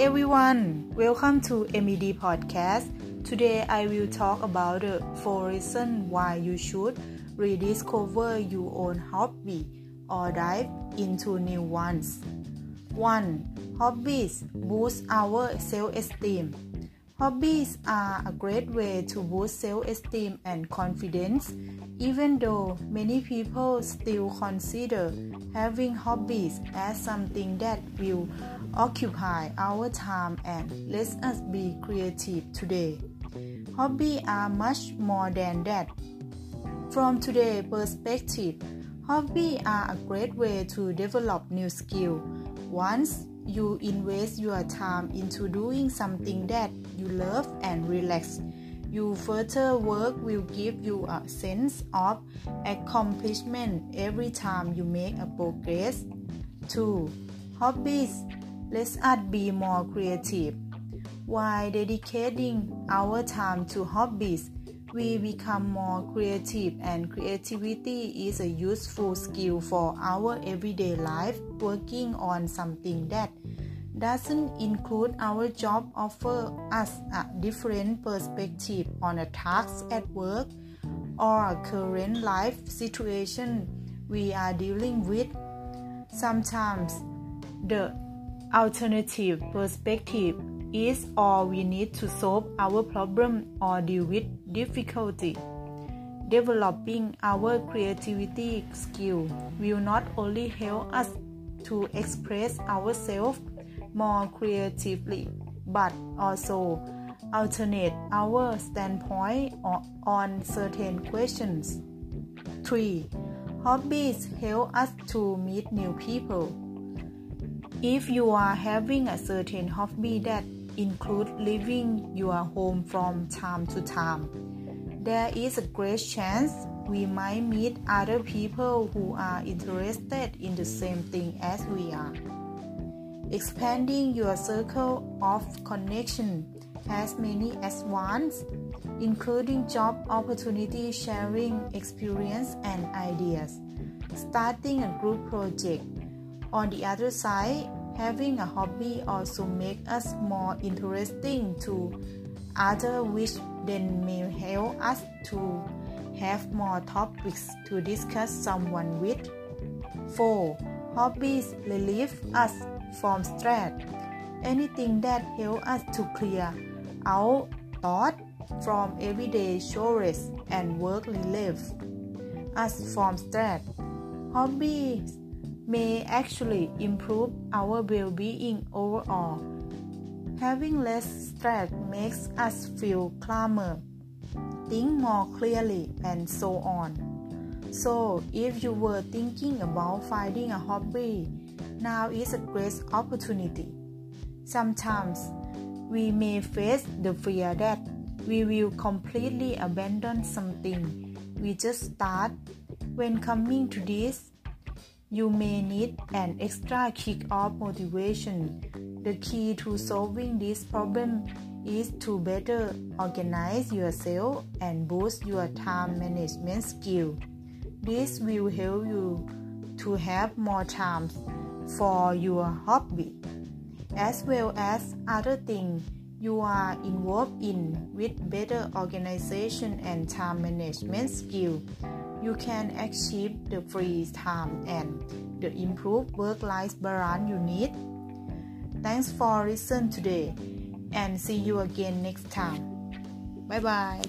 everyone, welcome to MED Podcast. Today I will talk about the four reasons why you should rediscover your own hobby or dive into new ones. 1. Hobbies boost our self-esteem. Hobbies are a great way to boost self-esteem and confidence, even though many people still consider having hobbies as something that will occupy our time and let us be creative today. Hobbies are much more than that. From today's perspective, hobbies are a great way to develop new skills. Once you invest your time into doing something mm. that you love and relax, your further work will give you a sense of accomplishment every time you make a progress. 2. Hobbies let us be more creative. While dedicating our time to hobbies, we become more creative, and creativity is a useful skill for our everyday life. Working on something that doesn't include our job offer us a different perspective on a task at work or a current life situation we are dealing with. Sometimes the alternative perspective is all we need to solve our problem or deal with difficulty. Developing our creativity skill will not only help us to express ourselves more creatively, but also alternate our standpoint on certain questions. 3. Hobbies help us to meet new people. If you are having a certain hobby that includes leaving your home from time to time, there is a great chance we might meet other people who are interested in the same thing as we are. Expanding your circle of connection as many as once, including job opportunity, sharing experience and ideas, starting a group project. On the other side, having a hobby also makes us more interesting to others, which then may help us to have more topics to discuss someone with. 4. Hobbies relieve us from stress. Anything that helps us to clear our thought from everyday chores and work relieve us from stress. Hobbies may actually improve our well being overall. Having less stress makes us feel calmer, think more clearly, and so on. So, if you were thinking about finding a hobby, now is a great opportunity. Sometimes we may face the fear that we will completely abandon something we just start. When coming to this, you may need an extra kick of motivation. The key to solving this problem is to better organize yourself and boost your time management skill. This will help you to have more time for your hobby as well as other things you are involved in with better organization and time management skill you can achieve the free time and the improved work-life balance you need. Thanks for listening today and see you again next time. Bye bye.